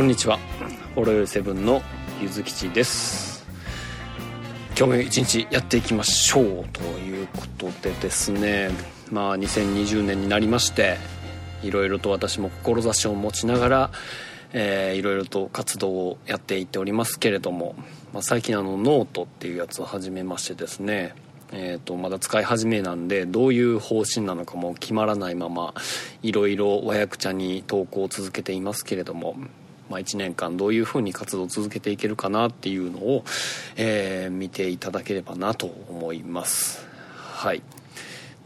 こんにちは。ホロヨイセブンのゆずきちです。今日も一日やっていきましょうということでですね。まあ2020年になりましていろいろと私も志を持ちながら、えー、いろいろと活動をやっていっておりますけれども、まあ、最近あのノートっていうやつを始めましてですね。えーと、まだ使い始めなんでどういう方針なのかも決まらないままいろいろ和訳茶に投稿を続けていますけれども、まあ、1年間どういうふうに活動を続けていけるかなっていうのを、えー、見ていただければなと思います。はい。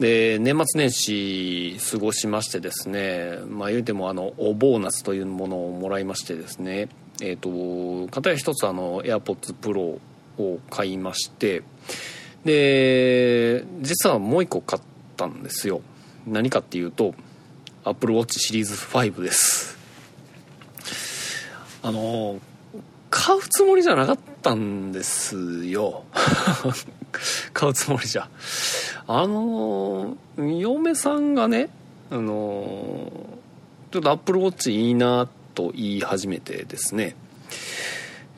で年末年始過ごしましてですねまあ言うてもあのおボーナスというものをもらいましてですねえっ、ー、と片や一つあの AirPods Pro を買いましてで実はもう一個買ったんですよ。何かっていうと Apple Watch シリーズ5です。あの買うつもりじゃなかったんですよ。買うつもりじゃ。あの嫁さんがねあのちょっと Apple Watch いいなと言い始めてですね。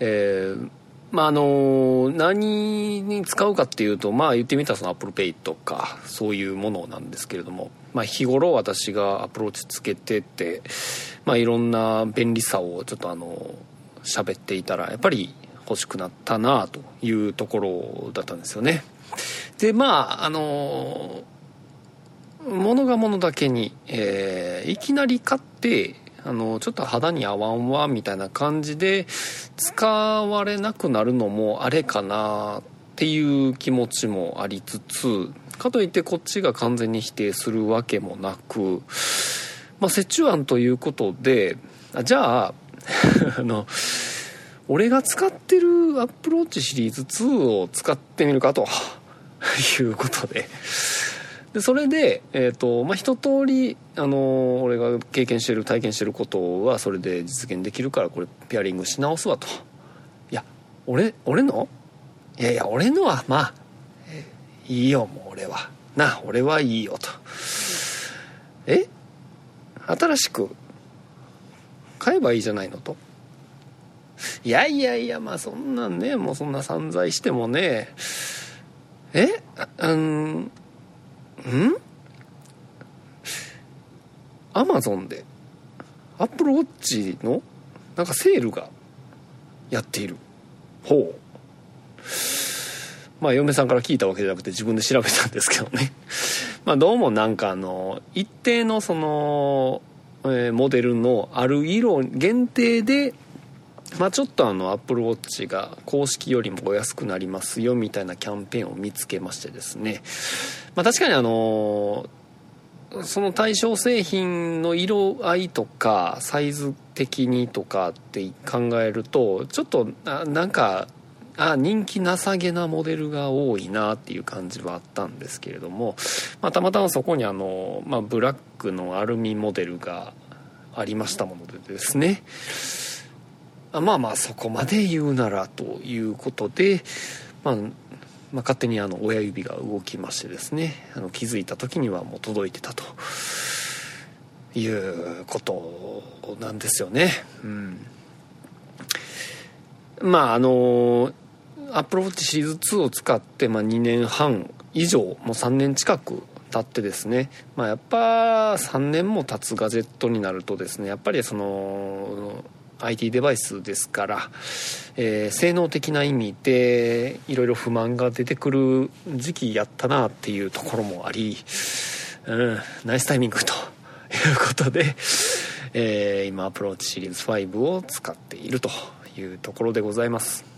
えー、まああの何に使うかっていうとまあ言ってみたらその ApplePay とかそういうものなんですけれども、まあ、日頃私がアプローチつけてて、まあ、いろんな便利さをちょっとあの喋っていたらやっぱり欲しくなったなというところだったんですよね。でまああの物が物だけに、えー、いきなり買ってあのちょっと肌に合わんわみたいな感じで使われなくなるのもあれかなっていう気持ちもありつつかといってこっちが完全に否定するわけもなく、まあ、折衷案ということであじゃあ あの俺が使ってる Apple Watch シリーズ2を使ってみるかと いうことで。でそれで、えーとまあ、一通りあの俺が経験してる体験してることはそれで実現できるからこれペアリングし直すわと。いや俺俺の？いやいや俺のはまあ、いいよもう俺は。な俺はいいよと。新しく買えばいいじゃないのと。いやいやいやまあそんなんねもうそんな散財してもね。え？うんん？アマゾンでアップルウォッチのなんかセールがやっている。ほう。まあ嫁さんから聞いたわけじゃなくて自分で調べたんですけどねまあどうもなんかあの一定のその、え、モデルのある色限定でまあ、ちょっとあのアップルウォッチが公式よりもお安くなりますよみたいなキャンペーンを見つけましてですね、まあ、確かにあのその対象製品の色合いとかサイズ的にとかって考えるとちょっとなんかあ人気なさげなモデルが多いなっていう感じはあったんですけれども、まあ、たまたまそこにあの、まあ、ブラックのアルミモデルがありましたものでですねあまあまあそこまで言うならということで、まあ、まあ勝手にあの親指が動きましてですねあの気づいた時にはもう届いてたということなんですよね。うん、まああのアップルウォッチシリーズ2を使って、まあ、2年半以上もう3年近く経ってですね、まあ、やっぱ3年も経つガジェットになるとですねやっぱりその IT デバイスですから、えー、性能的な意味でいろいろ不満が出てくる時期やったなっていうところもあり、うん、ナイスタイミングということで、えー、今 Apple Watch シリーズ5を使っているというところでございます。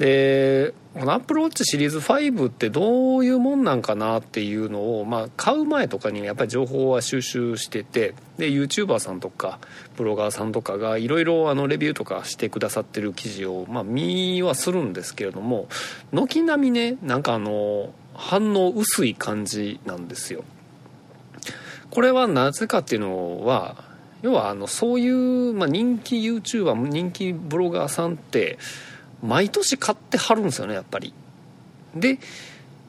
でこの Apple Watch シリーズ5ってどういうもんなんかなっていうのを、まあ、買う前とかにやっぱり情報は収集しててで YouTuber さんとかブロガーさんとかがいろいろレビューとかしてくださってる記事を、まあ、見はするんですけれども軒並みねなんかあの反応薄い感じなんですよ。これはなぜかっていうのは要はあのそういう、まあ、人気 YouTuber 人気ブロガーさんって毎年買ってはるんですよねやっぱり。で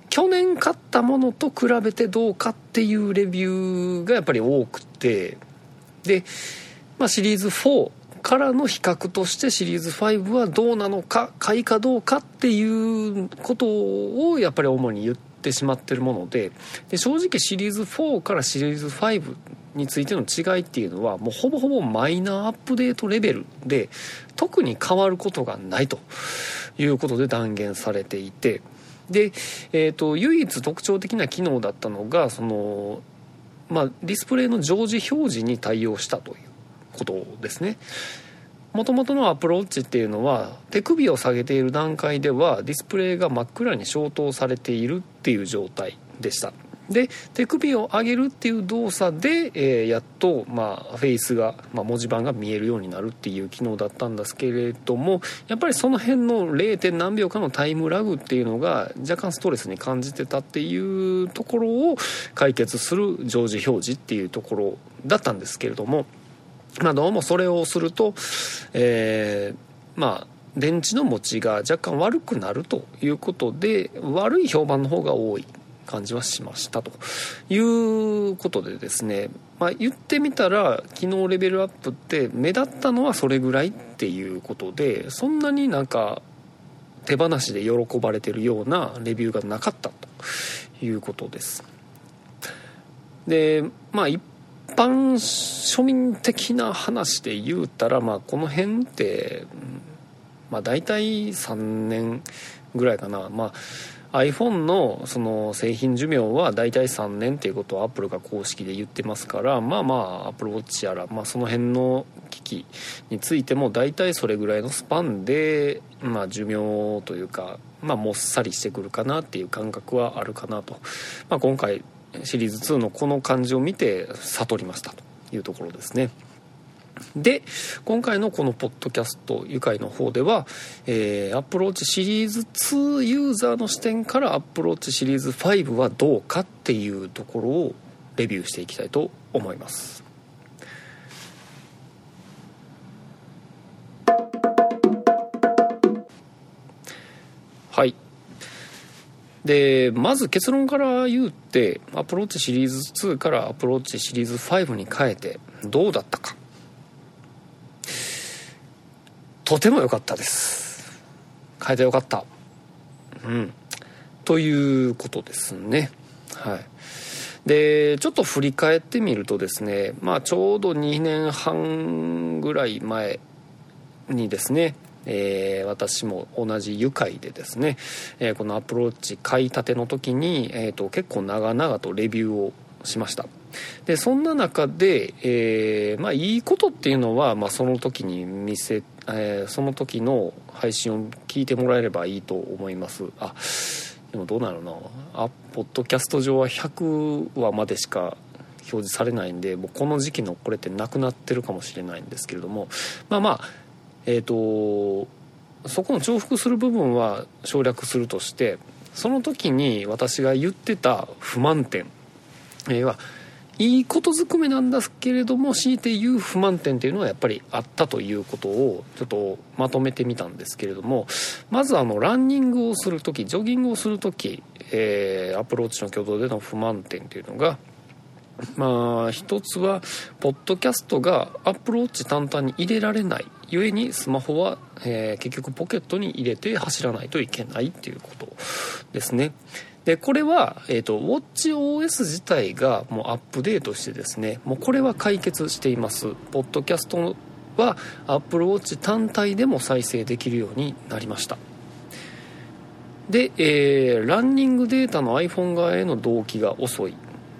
去年買ったものと比べてどうかっていうレビューがやっぱり多くて。で、まあ、シリーズ4からの比較としてシリーズ5はどうなのか買いかどうかっていうことをやっぱり主に言ってしまってるもので。で正直シリーズ4からシリーズ5についての違いっていうのはもうほぼほぼマイナーアップデートレベルで特に変わることがないということで断言されていてで、えーと、唯一特徴的な機能だったのがその、まあ、ディスプレイの常時表示に対応したということですね。もともとのアプローチっていうのは手首を下げている段階ではディスプレイが真っ暗に消灯されているっていう状態でしたで手首を上げるっていう動作で、えー、やっと、まあ、フェイスが、まあ、文字盤が見えるようになるっていう機能だったんですけれどもやっぱりその辺の 0. 何秒かのタイムラグっていうのが若干ストレスに感じてたっていうところを解決する常時表示っていうところだったんですけれども、まあ、どうもそれをすると、えー、まあ電池の持ちが若干悪くなるということで悪い評判の方が多い感じはしましたということでですね、まあ、言ってみたら機能レベルアップって目立ったのはそれぐらいっていうことでそんなになんか手放しで喜ばれてるようなレビューがなかったということです。でまあ一般庶民的な話で言うたら、まあ、この辺って、まあ、大体3年ぐらいかな。まあ iPhone のその製品寿命は大体3年っていうことをアップルが公式で言ってますからまあまあ Apple Watch やら、まあ、その辺の機器についても大体それぐらいのスパンで、まあ、寿命というか、まあ、もっさりしてくるかなっていう感覚はあるかなと、まあ、今回シリーズ2のこの感じを見て悟りましたというところですね。で今回のこのポッドキャスト愉快の方では、えー、 Apple Watch シリーズ2ユーザーの視点から Apple Watch シリーズ5はどうかっていうところをレビューしていきたいと思います。はい。でまず結論から言うって Apple Watch シリーズ2から Apple Watch シリーズ5に変えてどうだったか。とても良かったです。変えてよかった。うん。ということですね。はい。でちょっと振り返ってみるとですねまあちょうど2年半ぐらい前にですねえー、私も同じ愉快でですね、えー、このアプローチ買いたての時に、えーと結構長々とレビューをしました。でそんな中で、えー、まあ、いいことっていうのは、まあ、その時に見せ、えー、その時の配信を聞いてもらえればいいと思います。あでもどうなるなあポッドキャスト上は100話までしか表示されないんでもうこの時期のこれってなくなってるかもしれないんですけれども。まあまあえっ、ー、とそこの重複する部分は省略するとしてその時に私が言ってた不満点、えー、はいいことずくめなんですけれども強いて言う不満点っていうのはやっぱりあったということをちょっとまとめてみたんですけれどもまずあのランニングをする時ジョギングをする時、えー、アプローチの挙動での不満点っていうのがまあ一つはポッドキャストがアプローチ単々に入れられないゆえにスマホは、えー、結局ポケットに入れて走らないといけないっていうことですね。でこれは、えーと、WatchOS 自体がもうアップデートしてですねもうこれは解決しています。ポッドキャストは AppleWatch 単体でも再生できるようになりました。で、えー、ランニングデータの iPhone 側への同期が遅い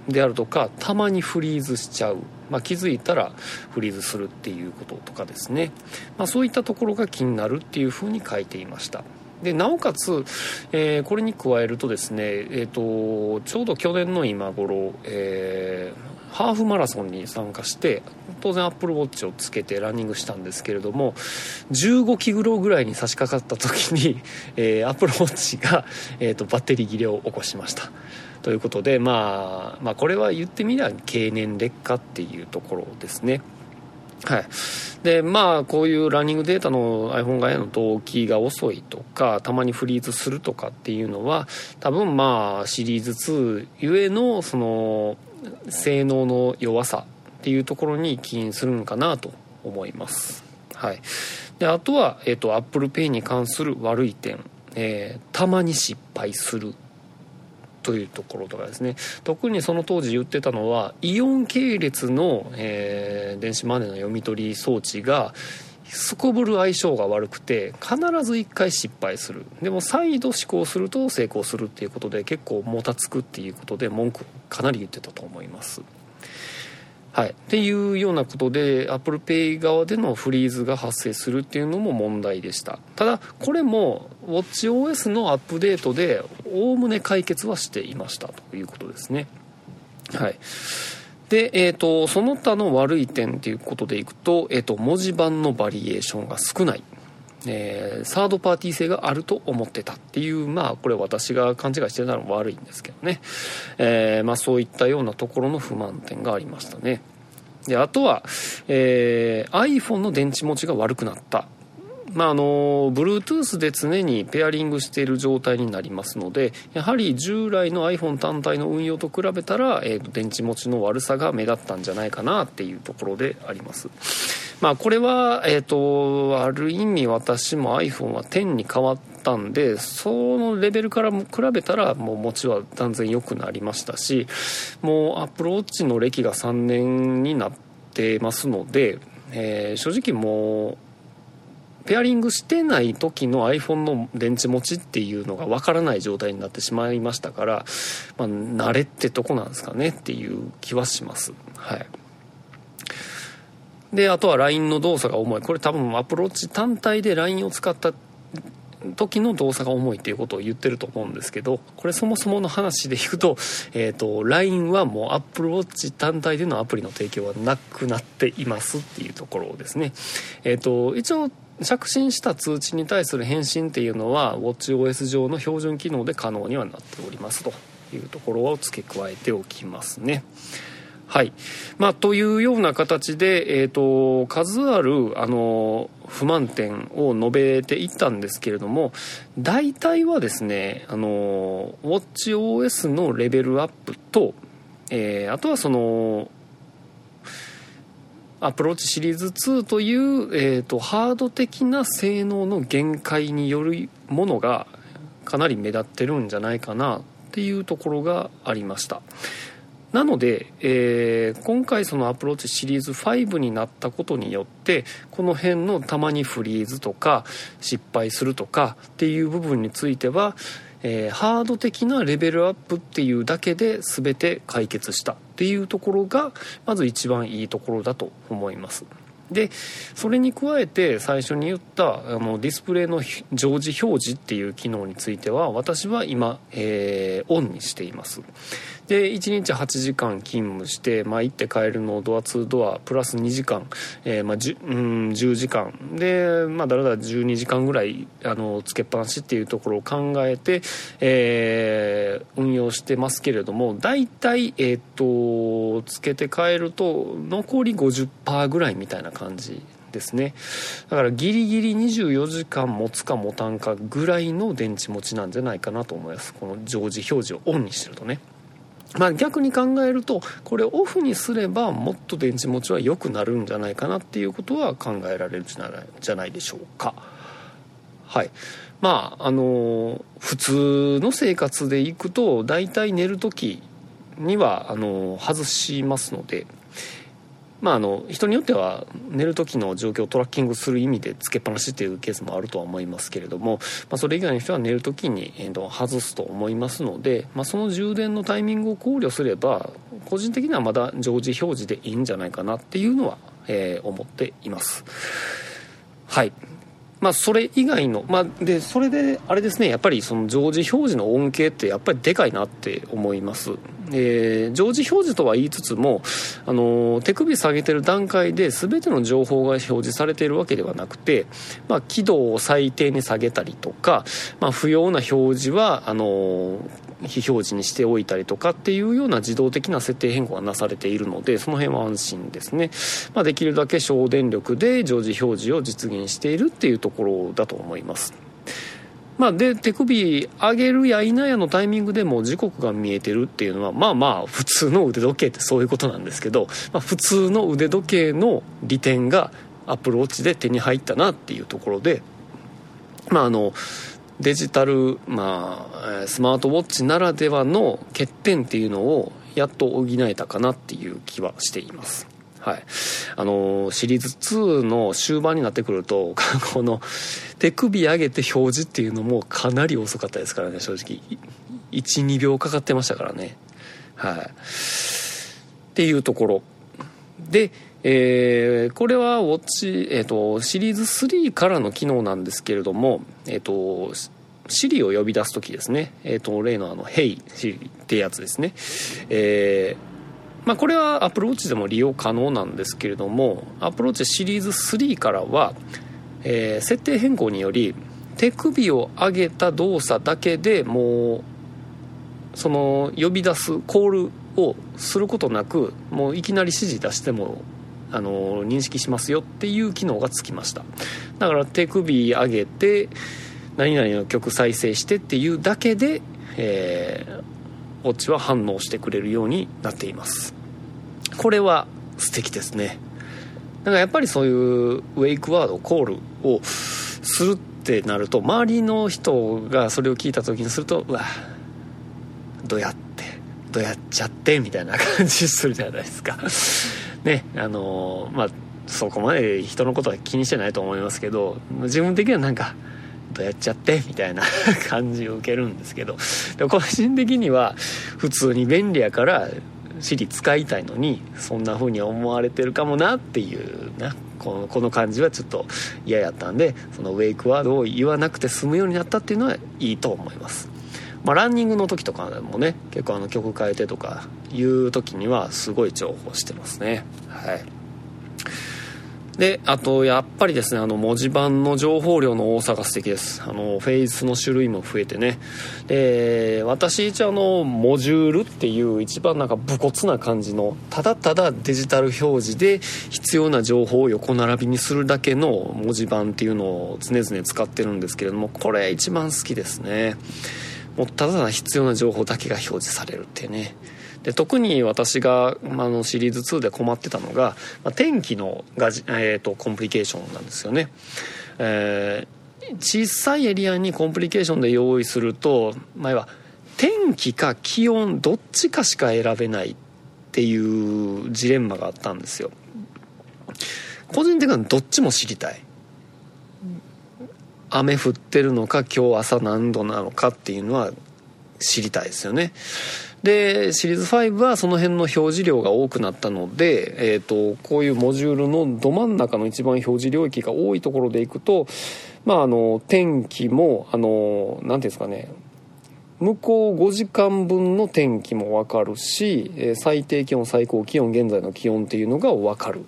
であるとかたまにフリーズしちゃう、まあ、気づいたらフリーズするっていうこととかですね、まあ、そういったところが気になるっていうふうに書いていました。でなおかつ、えー、これに加えるとですね、えーと、ちょうど去年の今頃、えー、ハーフマラソンに参加して当然アップルウォッチをつけてランニングしたんですけれども15キロぐらいに差し掛かった時に、えー、アップルウォッチが、えーとバッテリー切れを起こしました。ということで、まあ、まあこれは言ってみれば経年劣化っていうところですね。はい。でまあこういうランニングデータの iPhone 側への同期が遅いとかたまにフリーズするとかっていうのは多分まあシリーズ2ゆえのその性能の弱さっていうところに起因するのかなと思います。はい、であとは、えーと、ApplePay に関する悪い点、えー、たまに失敗する。というところとかですね。特にその当時言ってたのはイオン系列の、えー、電子マネーの読み取り装置がすこぶる相性が悪くて必ず1回失敗する。でも再度試行すると成功するっていうことで結構もたつくっていうことで文句かなり言ってたと思います。はい、っていうようなことで ApplePay 側でのフリーズが発生するっていうのも問題でした。ただこれも WatchOS のアップデートでおおむね解決はしていましたということですね。はい。で、えーと、その他の悪い点ということでいくと,、えーと、文字盤のバリエーションが少ない。えー、サードパーティー性があると思ってたっていうまあこれ私が勘違いしてたのは悪いんですけどね、えー、まあ、そういったようなところの不満点がありましたね。であとは、えー、iPhone の電池持ちが悪くなったまあ、あの Bluetooth で常にペアリングしている状態になりますのでやはり従来の iPhone 単体の運用と比べたら、えー、電池持ちの悪さが目立ったんじゃないかなっていうところであります。まあ、これは、えーと、ある意味私も iPhone は10に変わったんでそのレベルからも比べたらもう持ちは断然良くなりましたしもう Apple Watch の歴が3年になってますので、えー、正直もうペアリングしてない時の iPhone の電池持ちっていうのがわからない状態になってしまいましたから、まあ、慣れってとこなんですかねっていう気はします。はい。であとは LINE の動作が重いこれ多分アプローチ単体で LINE を使った時の動作が重いっていうことを言ってると思うんですけどこれそもそもの話でいくと,、えーと、LINE はもう Apple Watch 単体でのアプリの提供はなくなっていますっていうところですねえっ、ー、と一応着信した通知に対する返信っていうのは WatchOS 上の標準機能で可能にはなっておりますというところを付け加えておきますね。はい。まあ、というような形で、えーと、数あるあの不満点を述べていったんですけれども大体はですねあの WatchOS のレベルアップと、えー、あとはその Apple Watch シリーズ2という、えーと、ハード的な性能の限界によるものがかなり目立ってるんじゃないかなっていうところがありました。なので、えー、今回その Apple Watch シリーズ5になったことによってこの辺のたまにフリーズとか失敗するとかっていう部分についてはえー、ハード的なレベルアップっていうだけで全て解決したっていうところがまず一番いいところだと思います。でそれに加えて最初に言ったあのディスプレイの常時表示っていう機能については私は今、えー、オンにしています。で1日8時間勤務して、まあ、行って帰るのドア2ドアプラス2時間、えーまあ、10, うん10時間。で、まあ、だらだら12時間ぐらいあのつけっぱなしっていうところを考えて、えー、運用してますけれども大体、えーと、つけて帰ると残り50%ぐらいみたいな感じ。感じですね。だからギリギリ24時間持つか持たんかぐらいの電池持ちなんじゃないかなと思います。この常時表示をオンにしてるとね。まあ、逆に考えるとこれオフにすればもっと電池持ちは良くなるんじゃないかなっていうことは考えられるじゃないでしょうか。はい。まああの普通の生活でいくと大体寝る時にはあの外しますのでまあ、あの人によっては寝る時の状況をトラッキングする意味でつけっぱなしっていうケースもあるとは思いますけれども、まあ、それ以外の人は寝る時に、えー、外すと思いますので、まあ、その充電のタイミングを考慮すれば個人的にはまだ常時表示でいいんじゃないかなっていうのは、えー、思っています。はい。まあ、それ以外の、まあ、でそれであれですねやっぱりその常時表示の恩恵ってやっぱりでかいなって思います。えー、常時表示とは言いつつも、あの手首下げてる段階で全ての情報が表示されているわけではなくて、まあ、輝度を最低に下げたりとか、まあ、不要な表示はあの非表示にしておいたりとかっていうような自動的な設定変更がなされているのでその辺は安心ですね、まあ、できるだけ省電力で常時表示を実現しているっていうところだと思います。まあ、で手首上げるや否やのタイミングでも時刻が見えてるっていうのはまあまあ普通の腕時計ってそういうことなんですけど、まあ、普通の腕時計の利点がアップルウォッチで手に入ったなっていうところでまああのデジタル、まあ、スマートウォッチならではの欠点っていうのをやっと補えたかなっていう気はしています。はい、あのシリーズ2の終盤になってくると この手首上げて表示っていうのもかなり遅かったですからね正直。12秒かかってましたからね。はい。っていうところ。でえー、これはウォッチ、えーと、シリーズ3からの機能なんですけれども、えーと、シリを呼び出す時ですね、えーと、例のあの「Hey シリ」ってやつですね、えーまあ、これは Apple Watch でも利用可能なんですけれども Apple Watch シリーズ3からは、えー、設定変更により手首を上げた動作だけでもうその呼び出すコールをすることなくもういきなり指示出してもあの認識しますよっていう機能がつきました。だから手首上げて何々の曲再生してっていうだけで、えー、ウォッチは反応してくれるようになっています。これは素敵ですね。だからやっぱりそういうウェイクワードコールをするってなると周りの人がそれを聞いた時にするとうわどうやってどうやっちゃってみたいな感じするじゃないですか。ねあのまあそこまで人のことは気にしてないと思いますけど自分的にはなんかどうやっちゃって？みたいな 感じを受けるんですけどで個人的には普通に便利やからシリ使いたいのにそんな風に思われてるかもなっていうなこのこの感じはちょっと嫌やったんでそのウェイクワードを言わなくて済むようになったっていうのはいいと思います。まあ、ランニングの時とかもね結構あの曲変えてとかいう時にはすごい重宝してますね。はい。であとやっぱりですねあの文字盤の情報量の多さが素敵です。あのフェイスの種類も増えてね。で私一応あのモジュールっていう一番なんか武骨な感じのただただデジタル表示で必要な情報を横並びにするだけの文字盤っていうのを常々使ってるんですけれどもこれ一番好きですね。もうただただ必要な情報だけが表示されるっていうね。で特に私が、まあ、のシリーズ2で困ってたのが、まあ、天気のがじ、えーと、コンプリケーションなんですよね、えー、小さいエリアにコンプリケーションで用意すると前は天気か気温どっちかしか選べないっていうジレンマがあったんですよ。個人的にはどっちも知りたい。雨降ってるのか今日朝何度なのかっていうのは知りたいですよね。でシリーズ5はその辺の表示量が多くなったので、えーと、こういうモジュールのど真ん中の一番表示領域が多いところでいくと、まあ、あの天気も何ていうんですかね。向こう5時間分の天気も分かるし最低気温最高気温現在の気温っていうのが分かる。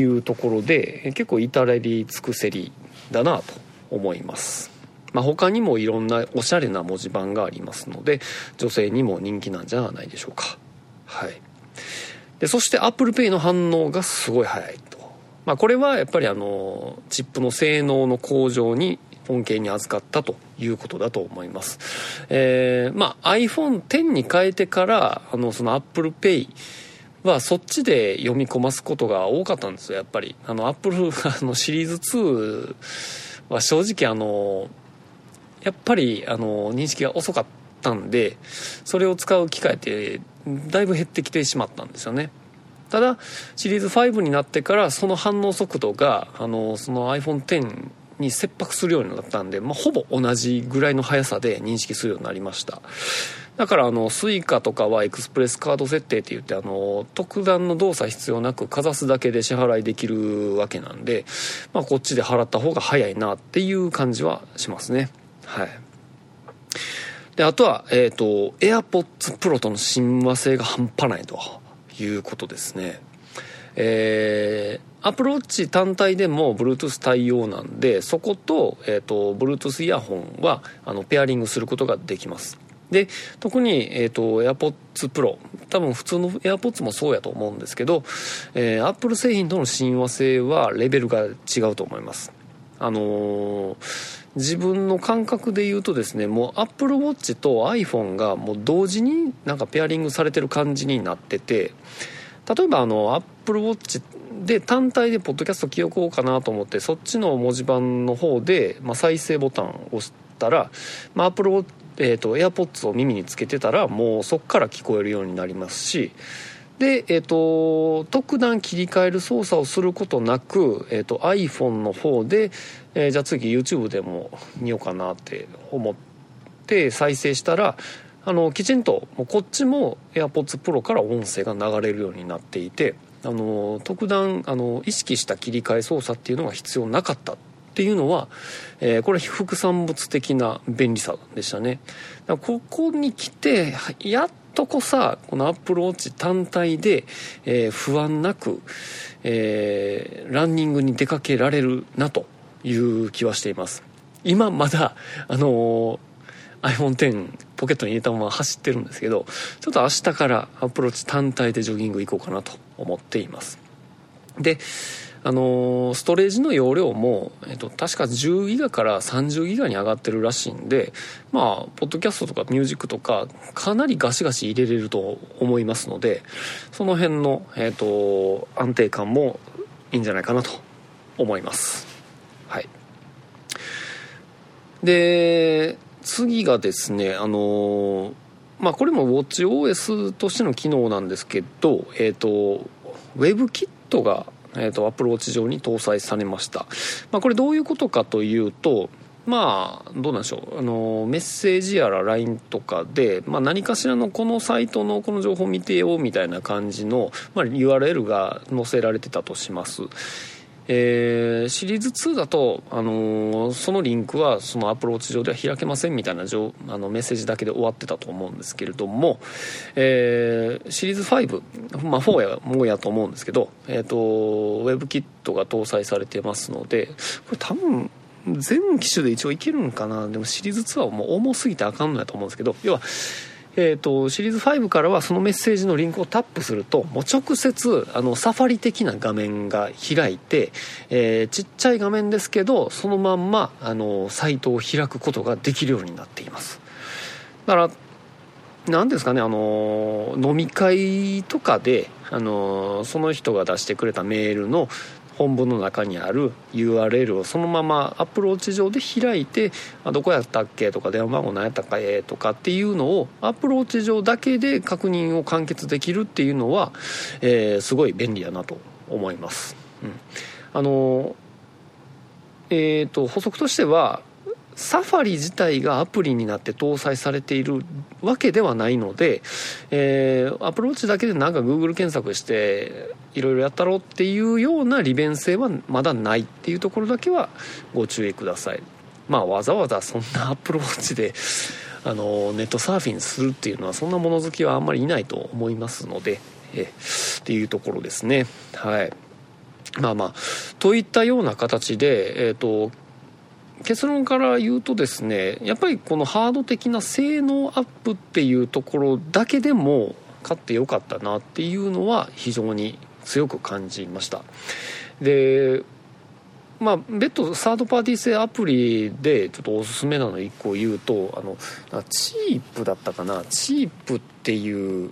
いうところで結構至れり尽くせりだなと思います。まあ、他にもいろんなおしゃれな文字盤がありますので女性にも人気なんじゃないでしょうか。はい、でそして ApplePay の反応がすごい早いと。まあ、これはやっぱりあのチップの性能の向上に恩恵に預かったということだと思います。えー、まあ iPhone X に変えてからあのその ApplePay はそっちで読み込ますことが多かったんですよやっぱり。あのアップルあのシリーズ2は正直あのやっぱりあの認識が遅かったんでそれを使う機会ってだいぶ減ってきてしまったんですよね。ただシリーズ5になってからその反応速度があのその iPhone10 に切迫するようになったんで、まあ、ほぼ同じぐらいの速さで認識するようになりました。だからあの Suica とかはエクスプレスカード設定って言ってあの特段の動作必要なくかざすだけで支払いできるわけなんで、まあ、こっちで払った方が早いなっていう感じはしますね。はい。であとは、えっ、ー、と AirPods Pro との親和性が半端ないということですね。えー、アプローチ単体でも Bluetooth 対応なんでそこと,、えーと、Bluetooth イヤホンはあのペアリングすることができます。で特に、えーと、AirPods Pro 多分普通の AirPods もそうやと思うんですけど、えー、Apple 製品との親和性はレベルが違うと思います。あのー、自分の感覚で言うとですねもう Apple Watch と iPhone がもう同時になんかペアリングされてる感じになってて例えばあの Apple Watch で単体でポッドキャスト記憶をかなと思ってそっちの文字盤の方で、まあ、再生ボタンを押したら、まあ、Apple Watch えーと、AirPods を耳につけてたらもうそこから聞こえるようになりますしで、えーと、特段切り替える操作をすることなく、えーと、iPhone の方で、えー、じゃあ次 YouTube でも見ようかなって思って再生したらあのきちんともうこっちも AirPods Pro から音声が流れるようになっていてあの特段あの意識した切り替え操作っていうのが必要なかった。っていうのは、えー、これ副産物的な便利さでしたね。ここに来てやっとこさこのアップルウォッチ単体で、えー、不安なく、えー、ランニングに出かけられるなという気はしています。今まだあの iPhone10 ポケットに入れたまま走ってるんですけどちょっと明日からアプローチ単体でジョギング行こうかなと思っています。であのストレージの容量も、えっと、確か10ギガから30ギガに上がってるらしいんでまあポッドキャストとかミュージックとかかなりガシガシ入れれると思いますのでその辺の、えっと、安定感もいいんじゃないかなと思います。はい。で次がですねあのまあこれも WatchOS としての機能なんですけどえっ、ー、と WebKit がえーと、アプローチ上に搭載されました、まあ、これどういうことかというとまあどうなんでしょう。あのメッセージやら LINE とかで、まあ、何かしらのこのサイトのこの情報見てよみたいな感じの、まあ、URL が載せられてたとします。えー、シリーズ2だと、あのー、そのリンクはそのアプローチ上では開けませんみたいなあのメッセージだけで終わってたと思うんですけれども、えー、シリーズ5、まあ、4やもうやと思うんですけど、えーと、ウェブキットが搭載されてますのでこれ多分全機種で一応いけるんかな。でもシリーズ2はもう重すぎてあかんのやと思うんですけど要はえーと、シリーズ5からはそのメッセージのリンクをタップするともう直接あのサファリ的な画面が開いて、えー、ちっちゃい画面ですけどそのまんまあのサイトを開くことができるようになっています。だから何ですかねあの飲み会とかであのその人が出してくれたメールの本文の中にある URL をそのまま Apple Watch 上で開いてあどこやったっけとか電話番号何やったっけとかっていうのを Apple Watch 上だけで確認を完結できるっていうのは、えー、すごい便利やなと思います。うん、あのえーと補足としてはサファリ自体がアプリになって搭載されているわけではないので、えー、 Apple Watch だけでなんか Google 検索していろいろやったろうっていうような利便性はまだないっていうところだけはご注意ください。まあわざわざそんなアプローチであのネットサーフィンするっていうのはそんな物好きはあんまりいないと思いますのでえっていうところですね。はい。まあまあといったような形でえっ、ー、と結論から言うとですねやっぱりこのハード的な性能アップっていうところだけでも買ってよかったなっていうのは非常に強く感じました。でまあ別途サードパーティー製アプリでちょっとおすすめなの1個言うとあのチープだったかな？チープっていう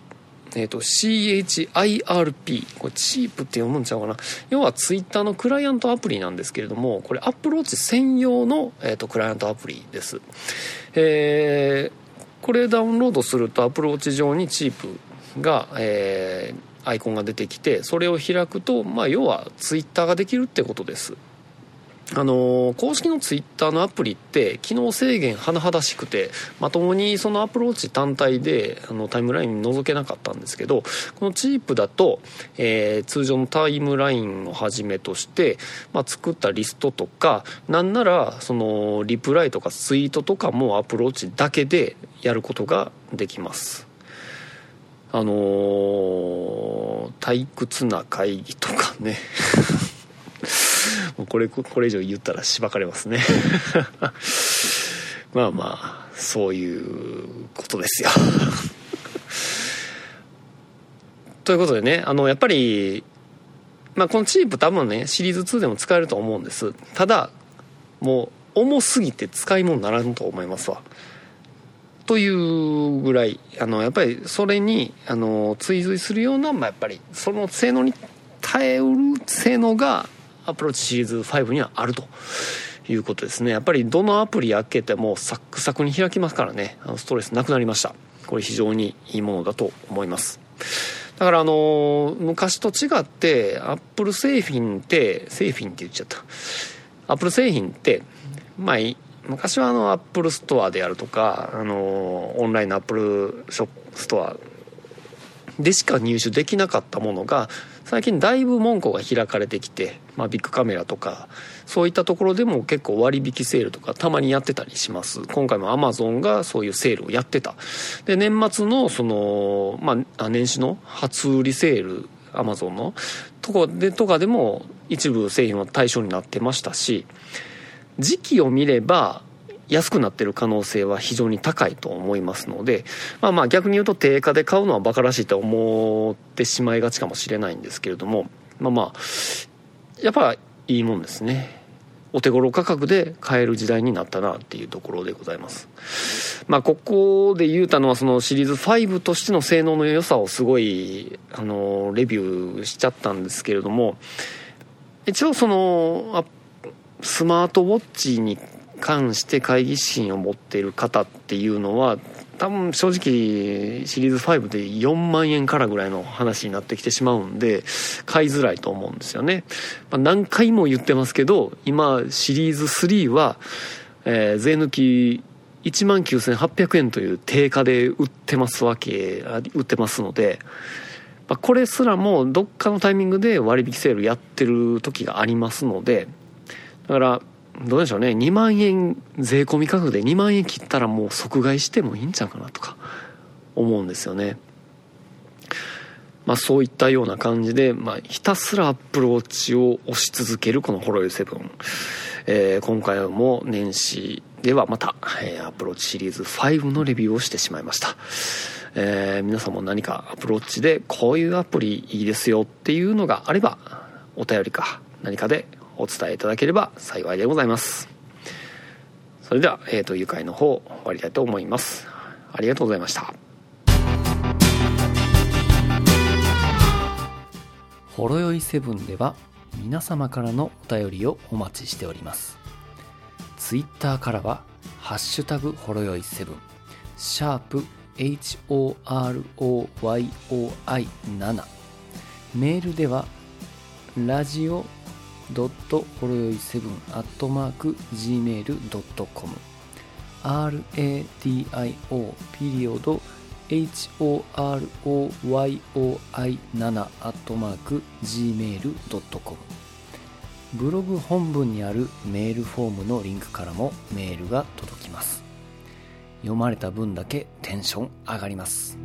えーと、CHIRP これチープって読むんちゃうかな。要はツイッターのクライアントアプリなんですけれどもこれアップローチ専用の、えーと、クライアントアプリです。えー、これダウンロードするとアプローチ上にチープが、えー、アイコンが出てきてそれを開くと、まあ、要はツイッターができるってことです。あの公式のツイッターのアプリって機能制限甚だしくてまともにその Apple Watch 単体であのタイムラインに覗けなかったんですけどこの Chirp だと、えー、通常のタイムラインをはじめとして、まあ、作ったリストとかなんならそのリプライとかツイートとかも Apple Watch だけでやることができます。あのー、退屈な会議とかね。もうこれこれ以上言ったらしばかれますね。まあまあそういうことですよ。ということでねあのやっぱりまあこのチープ多分ねシリーズ2でも使えると思うんです。ただもう重すぎて使い物にならんと思いますわ。というぐらいあのやっぱりそれにあの追随するような、まあ、やっぱりその性能に耐えうる性能が Apple Watch シリーズ5にはあるということですね。やっぱりどのアプリ開けてもサックサクに開きますからね。あのストレスなくなりました。これ非常にいいものだと思います。だからあの昔と違ってアップル製品って製品って言っちゃった。アップル製品ってまあ昔はあのアップルストアであるとかあのオンラインのアップルショップストアでしか入手できなかったものが最近だいぶ門戸が開かれてきて、まあ、ビッグカメラとかそういったところでも結構割引セールとかたまにやってたりします。今回もアマゾンがそういうセールをやってた。で年末のその、まあ、年始の初売りセールアマゾンのとこでとかでも一部製品は対象になってましたし時期を見れば安くなってる可能性は非常に高いと思いますので、まあまあ逆に言うと定価で買うのはバカらしいと思ってしまいがちかもしれないんですけれども、まあまあ、やっぱいいもんですね。お手頃価格で買える時代になったなっていうところでございます。まあここで言うたのはそのシリーズ5としての性能の良さをすごい、あの、レビューしちゃったんですけれども、一応その、スマートウォッチに関して会議心を持っている方っていうのは多分正直シリーズ5で4万円からぐらいの話になってきてしまうんで買いづらいと思うんですよね、まあ、何回も言ってますけど今シリーズ3は、えー、税抜き1万9800円という定価で売ってますわけ売ってますので、ま、これすらもどっかのタイミングで割引セールやってる時がありますのでだからどうでしょうね。2万円税込み価格で2万円切ったらもう即買いしてもいいんちゃうかなとか思うんですよね。まあそういったような感じで、まあ、ひたすらアップルウォッチを押し続けるこのホロヨイ7、え、今回も年始ではまた、えー、アプルウォッチシリーズ5のレビューをしてしまいました、えー、皆さんも何かアプルウォッチでこういうアプリいいですよっていうのがあればお便りか何かでお伝えいただければ幸いでございます。それでは、えーと、愉快の方終わりたいと思います。ありがとうございました。ほろよいセブンでは皆様からのお便りをお待ちしております。ツイッターからは「ハッシュタグほろよいセブン」シャープ HOROYOI7 メールではラジオドットほろよい7アットマーク gmail.com radio ピリオド horoyoi7 アットマーク gmail.com ブログ本文にあるメールフォームのリンクからもメールが届きます。読まれた分だけテンション上がります。